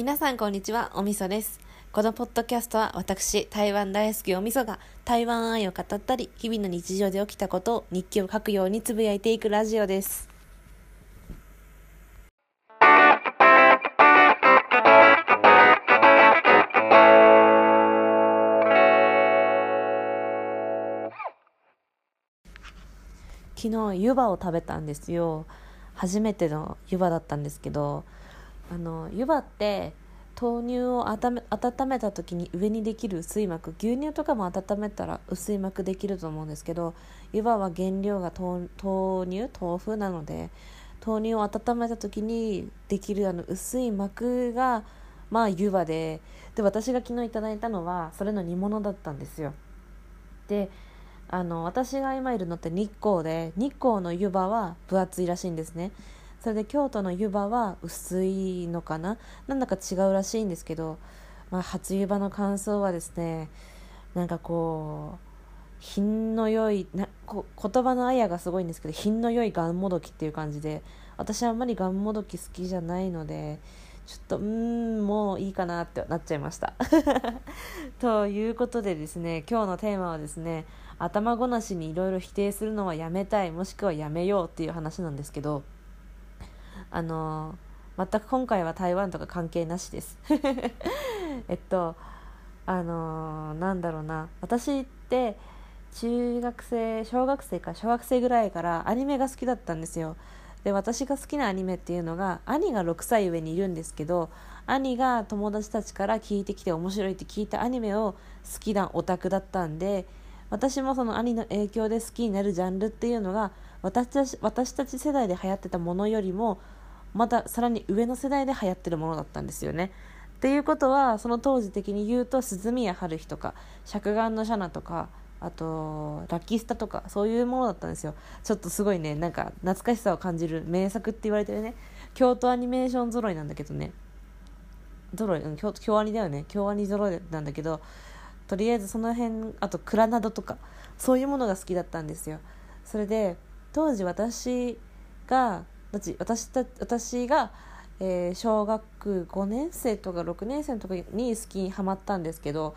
皆さんこんにちは、おみそです。このポッドキャストは私、台湾大好きおみそが台湾愛を語ったり、日々の日常で起きたことを日記を書くようにつぶやいていくラジオです。昨日湯葉を食べたんですよ初めての湯葉だったんですけどあの湯葉って豆乳を温めた時に上にできる薄い膜牛乳とかも温めたら薄い膜できると思うんですけど湯葉は原料が豆豆乳豆腐なので豆乳を温めた時にできるあの薄い膜がまあ湯葉でで私が昨日いただいたのはそれの煮物だったんですよ。であの私が今いるのって日光で日光の湯葉は分厚いらしいんですね。それで京都の湯葉は薄いのかな？なんだか違うらしいんですけど、まあ、初湯葉の感想はですねなんかこう品の良いなこ言葉のあやがすごいんですけど品の良いがんもどきっていう感じで私あんまりがんもどき好きじゃないのでちょっとうんもういいかなってなっちゃいました。ということでですね今日のテーマはですね頭ごなしにいろいろ否定するのはやめたいもしくはやめようっていう話なんですけどあの全く今回は台湾とか関係なしです。えっとあのなんだろうな。私って中学生小学生か小学生ぐらいからアニメが好きだったんですよ。で私が好きなアニメっていうのが兄が6歳上にいるんですけど兄が友達たちから聞いてきて面白いって聞いたアニメを好きなオタクだったんで私もその兄の影響で好きになるジャンルっていうのが私たち私たち世代で流行ってたものよりもまたさらに上の世代で流行ってるものだったんですよね。っていうことはその当時的に言うと鈴宮春日とか尺眼のシャナとかあとラッキースタとかそういうものだったんですよ。ちょっとすごいねなんか懐かしさを感じる名作って言われてるね。京都アニメーション揃いなんだけどね。揃い、うん、京京アニだよね。京アニ揃いなんだけどとりあえずその辺あとクラナドとかそういうものが好きだったんですよ。それで当時私が私た私が、えー、小学5年生とか6年生の時に好きにはまったんですけど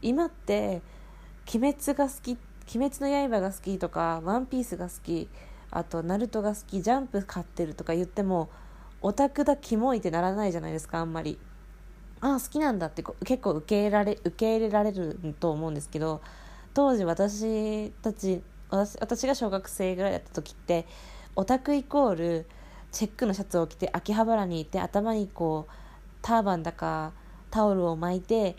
今って「鬼滅」が好き「鬼滅の刃」が好きとか「ワンピースが好きあと「ナルトが好きジャンプ買ってる」とか言ってもオタクだキモいってならないじゃないですかあんまり。ああ好きなんだって結構受け入れられ受け入れられると思うんですけど当時私たち私私が小学生ぐらいだった時ってオタクイコールチェックのシャツを着て秋葉原にいて頭にこうターバンだかタオルを巻いて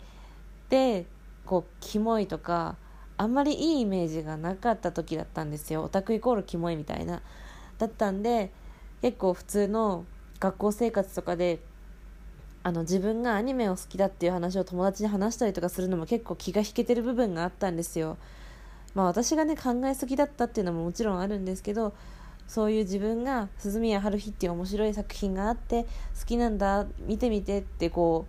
でこうキモいとかあんまりいいイメージがなかった時だったんですよオタクイコールキモいみたいなだったんで結構普通の学校生活とかであの自分がアニメを好きだっていう話を友達に話したりとかするのも結構気が引けてる部分があったんですよ。まあ私がね考えすぎだったっていうのももちろんあるんですけどそういう自分が鈴宮春日っていう面白い作品があって好きなんだ見てみてってこ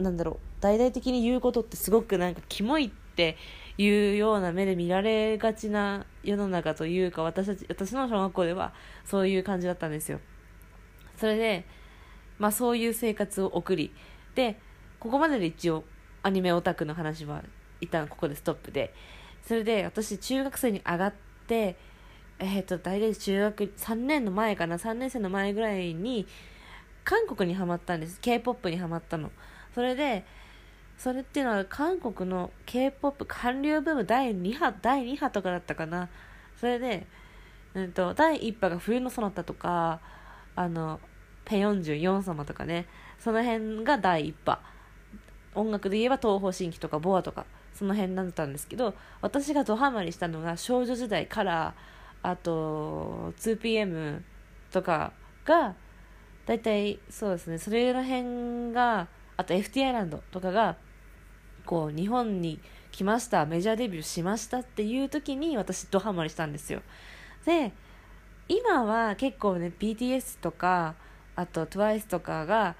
うなんだろう大々的に言うことってすごくなんかキモいっていうような目で見られがちな世の中というか私たち私の小学校ではそういう感じだったんですよ。それでまあそういう生活を送りでここまでで一応アニメオタクの話は一旦ここでストップでそれで私中学生に上がってえっ、ー、と大体中学3年の前かな。3年生の前ぐらいに韓国にはまったんです。K p o p にはまったの。それでそれっていうのは韓国の k p o p 韓流ブーム第2波第2波とかだったかな。それで、うんと、第1波が冬のそなたとかあのペヨンジュ4様とかね。その辺が第1波。音楽で言えば東方神起とかボアとかその辺だったんですけど私がドハマりしたのが少女時代からあと 2PM とかが大体そうですね。それら辺があと FT アイランドとかがこう日本に来ました。メジャーデビューしましたっていう時に私ドハマりしたんですよ。で今は結構ね BTS とかあと TWICE とかが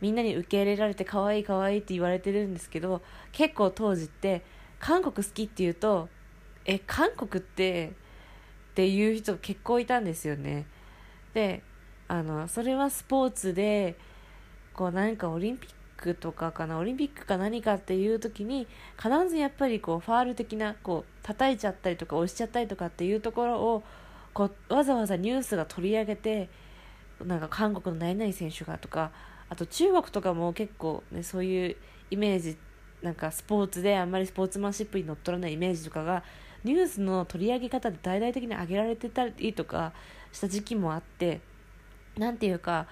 みんなに受け入れられて可愛い可愛いって言われてるんですけど結構当時って韓国好きっていうとえ韓国ってっていう人結構いたんですよね。であのそれはスポーツでこうなんかオリンピックとかかなオリンピックか何かっていう時に必ずやっぱりこうファール的なこう叩いちゃったりとか押しちゃったりとかっていうところをこうわざわざニュースが取り上げてなんか韓国の何々選手がとかあと中国とかも結構、ね、そういうイメージなんかスポーツであんまりスポーツマンシップにのっとらないイメージとかがニュースの取り上げ方で大々的に上げられてたりとかした時期もあって何ていうか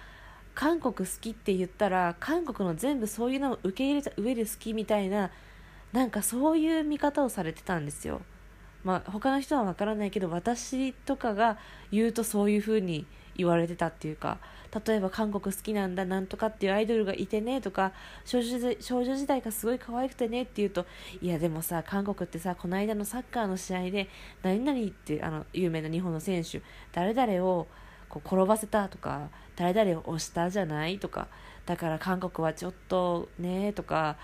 韓国好きって言ったら韓国の全部そういうのを受け入れた上で好きみたいななんかそういう見方をされてたんですよ。まあ、他の人は分からないけど私とかが言うとそういう風に言われてたっていうか例えば韓国好きなんだなんとかっていうアイドルがいてねとか少女少女時代がすごい可愛くてねって言うといやでもさ韓国ってさこの間のサッカーの試合で何々ってあの有名な日本の選手誰々をこう転ばせたとか誰々を押したじゃないとかだから韓国はちょっとねとか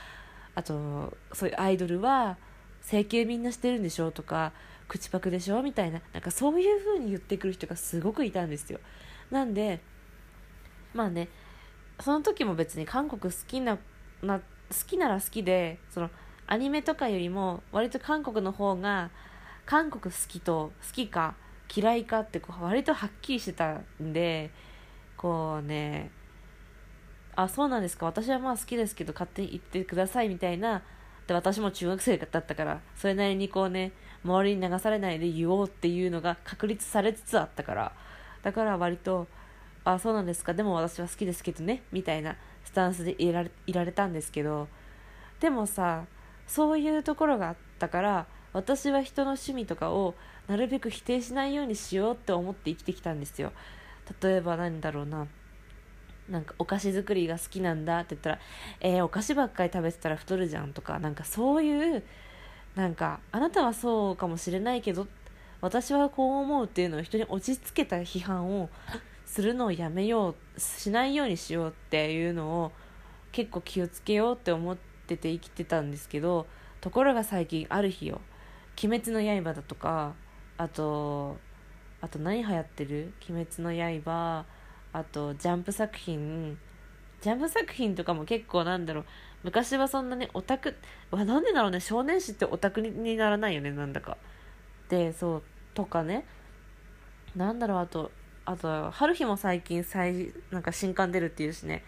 あとそういうアイドルは整形みんなしてるんでしょとか口パクでしょみたいななんかそういう風に言ってくる人がすごくいたんですよ。なんでまあねその時も別に韓国好きなな好きなら好きでそのアニメとかよりも割と韓国の方が韓国好きと好きか嫌いかってこう割とはっきりしてたんでこうねあそうなんですか私はまあ好きですけど勝手に言ってくださいみたいなで私も中学生だったからそれなりにこうね周りに流されないで言おうっていうのが確立されつつあったからだから割とあそうなんですかでも私は好きですけどねみたいなスタンスでいられいられたんですけどでもさそういうところがあったから私は人の趣味とかをなるべく否定しないようにしようって思って生きてきたんですよ。例えば何だろうななんかお菓子作りが好きなんだって言ったらえー、お菓子ばっかり食べてたら太るじゃんとかなんかそういうなんかあなたはそうかもしれないけど私はこう思うっていうのを人に押し付けた批判をするのをやめようしないようにしようっていうのを結構気をつけようって思ってて生きてたんですけどところが最近ある日よ「鬼滅の刃」だとかあとあと何流行ってる「鬼滅の刃」あとジャンプ作品。ジャンプ作品とかも結構なんだろう。昔はそんなねオタクわなんでだろうね。少年誌ってオタクにならないよねなんだか。でそうとかね。なんだろうあとあと春日も最近最なんか新刊出るっていうしね。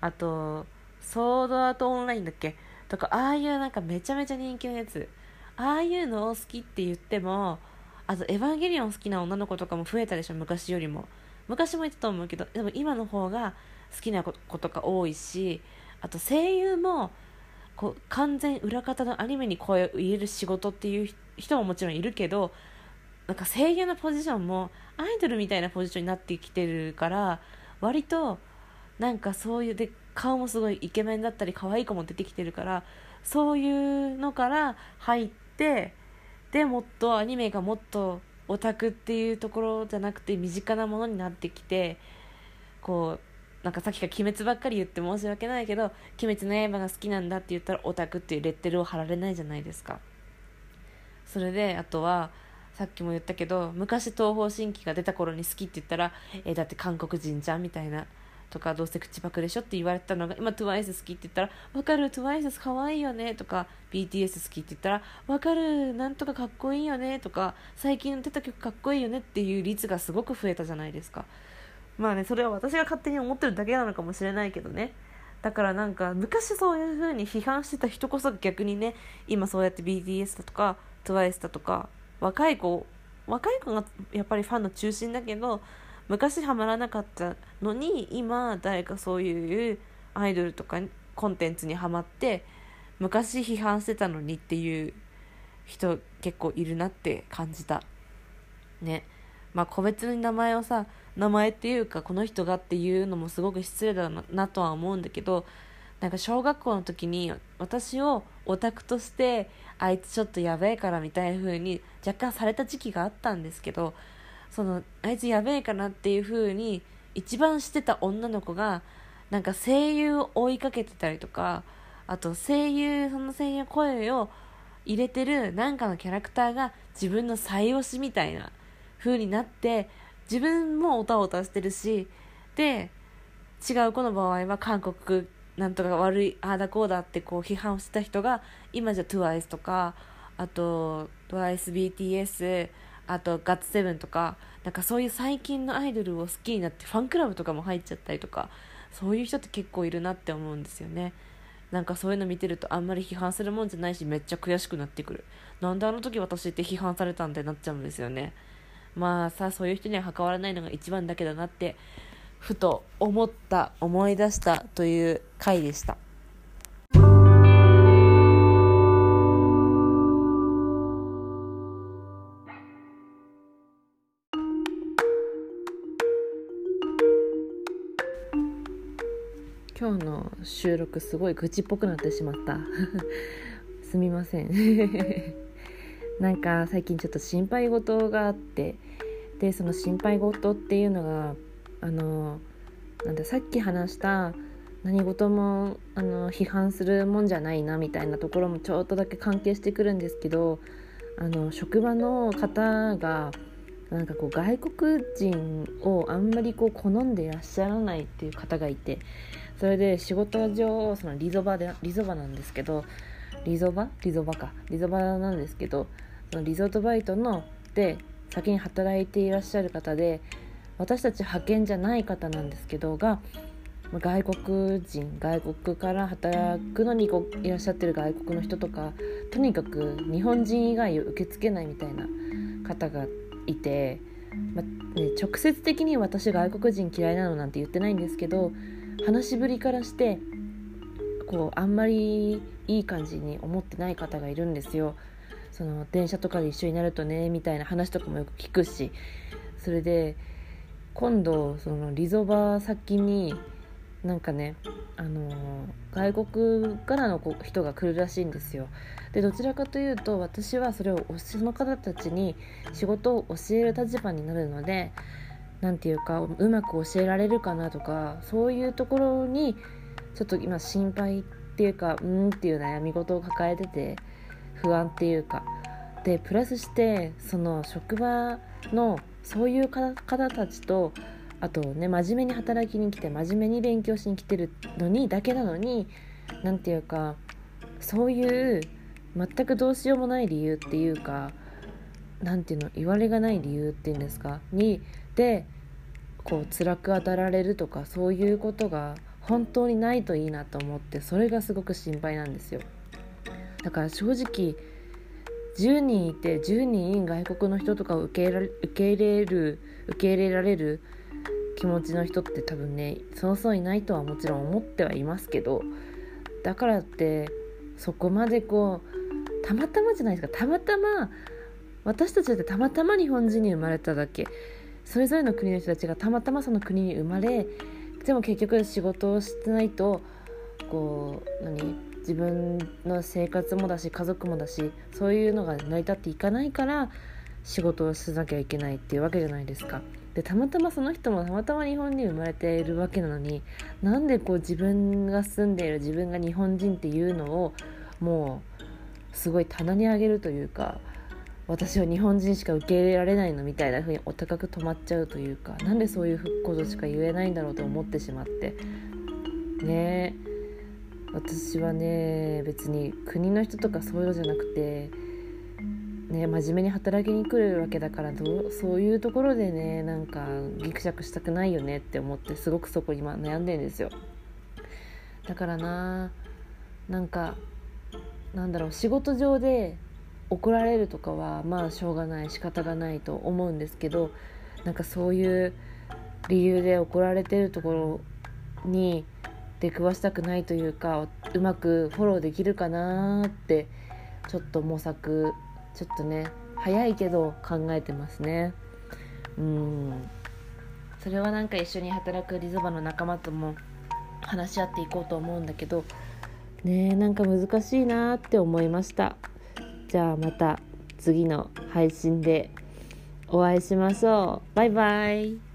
あとソードアートオンラインだっけ？とかああいうなんかめちゃめちゃ人気のやつ。ああいうのを好きって言ってもあとエヴァンゲリオン好きな女の子とかも増えたでしょ昔よりも。昔も言ったと思うけどでも今の方が好きな子とか多いしあと声優もこう完全裏方のアニメに声を入れる仕事っていう人ももちろんいるけどなんか声優のポジションもアイドルみたいなポジションになってきてるから割となんかそういうで顔もすごいイケメンだったり可愛い子も出てきてるからそういうのから入ってでもっとアニメがもっとオタクっていうところじゃなくて身近なものになってきてこうなんかさっきから「鬼滅」ばっかり言って申し訳ないけど「鬼滅の刃」が好きなんだって言ったらオタクっていうレッテルを貼られないじゃないですか。それであとはさっきも言ったけど昔東方神起が出た頃に好きって言ったらえだって韓国人じゃんみたいなとかどうせ口パクでしょって言われたのが今 TWICE 好きって言ったらわかる TWICE 可愛いよねとか BTS 好きって言ったらわかるなんとかかっこいいよねとか最近出た曲かっこいいよねっていう率がすごく増えたじゃないですか。まあねそれは私が勝手に思ってるだけなのかもしれないけどね。だからなんか昔そういう風に批判してた人こそ逆にね今そうやって BTS だとか TWICE だとか若い子若い子がやっぱりファンの中心だけど昔ハマらなかったのに今誰かそういうアイドルとかコンテンツにはまって昔批判してたのにっていう人結構いるなって感じた。ね。まあ個別に名前をさ名前っていうかこの人がっていうのもすごく失礼だなとは思うんだけどなんか小学校の時に私をオタクとしてあいつちょっとやべえからみたいな風に若干された時期があったんですけどそのあいつやべえかなっていう風に一番してた女の子がなんか声優を追いかけてたりとかあと声優その声優声を入れてるなんかのキャラクターが自分の最推しみたいな風になって自分もおたおたしてるしで違う子の場合は韓国なんとか悪いああだこうだってこう批判をしてた人が今じゃ TWICE とかあと TWICEBTS あと GOT7 とかなんかそういう最近のアイドルを好きになってファンクラブとかも入っちゃったりとかそういう人って結構いるなって思うんですよね。なんかそういうの見てるとあんまり批判するもんじゃないしめっちゃ悔しくなってくる。なんであの時私って批判されたんってなっちゃうんですよね。まあさそういう人には関わらないのが一番だけだなってふと思った思い出したという回でした。今日の収録すごい愚痴っぽくなってしまった。すみません。なんか最近ちょっと心配事があってでその心配事っていうのがあのなんださっき話した何事もあの批判するもんじゃないなみたいなところもちょっとだけ関係してくるんですけどあの職場の方がなんかこう外国人をあんまりこう好んでいらっしゃらないっていう方がいてそれで仕事上そのリゾバでリゾバなんですけどリゾバ？リゾバか。リゾバなんですけどリゾートバイトので先に働いていらっしゃる方で私たち派遣じゃない方なんですけどが外国人外国から働くのにこいらっしゃってる外国の人とかとにかく日本人以外を受け付けないみたいな方がいて、まね、直接的に私外国人嫌いなのなんて言ってないんですけど話しぶりからしてこうあんまりいい感じに思ってない方がいるんですよ。その電車とかで一緒になるとねみたいな話とかもよく聞くしそれで今度そのリゾバ先になんかねあの外国からの人が来るらしいんですよ。でどちらかというと私はそれをその方たちに仕事を教える立場になるので何て言うかうまく教えられるかなとかそういうところにちょっと今心配っていうかうんっていう悩み事を抱えてて不安っていうか。でプラスしてその職場のそういう方たちとあとね真面目に働きに来て真面目に勉強しに来てるのにだけなのに何て言うかそういう全くどうしようもない理由っていうか何て言うの言われがない理由っていうんですか？にでこう辛く当たられるとかそういうことが本当にないといいなと思ってそれがすごく心配なんですよ。だから正直10人いて10人外国の人とかを受け入れ受け入れる受け入れられる気持ちの人って多分ねそうそういないとはもちろん思ってはいますけどだからってそこまでこうたまたまじゃないですか。たまたま私たちだってたまたま日本人に生まれただけ。それぞれの国の人たちがたまたまその国に生まれでも結局仕事をしてないとこう何？自分の生活もだし家族もだしそういうのが成り立っていかないから仕事をしなきゃいけないっていうわけじゃないですか。でたまたまその人もたまたま日本に生まれているわけなのになんでこう自分が住んでいる自分が日本人っていうのをもうすごい棚に上げるというか私は日本人しか受け入れられないのみたいな風にお高く止まっちゃうというかなんでそういうことしか言えないんだろうと思ってしまってね私はね別に国の人とかそういうのじゃなくてね、真面目に働きに来るわけだからどそういうところでねなんかギクシャクしたくないよねって思ってすごくそこ今悩んでんですよ。だからななんかなんだろう仕事上で怒られるとかはまあしょうがない仕方がないと思うんですけどなんかそういう理由で怒られてるところに出くわしたくないというかうまくフォローできるかなってちょっと模索ちょっとね早いけど考えてますね。うん。それはなんか一緒に働くリゾバの仲間とも話し合っていこうと思うんだけどねなんか難しいなって思いました。じゃあまた次の配信でお会いしましょう。バイバイ。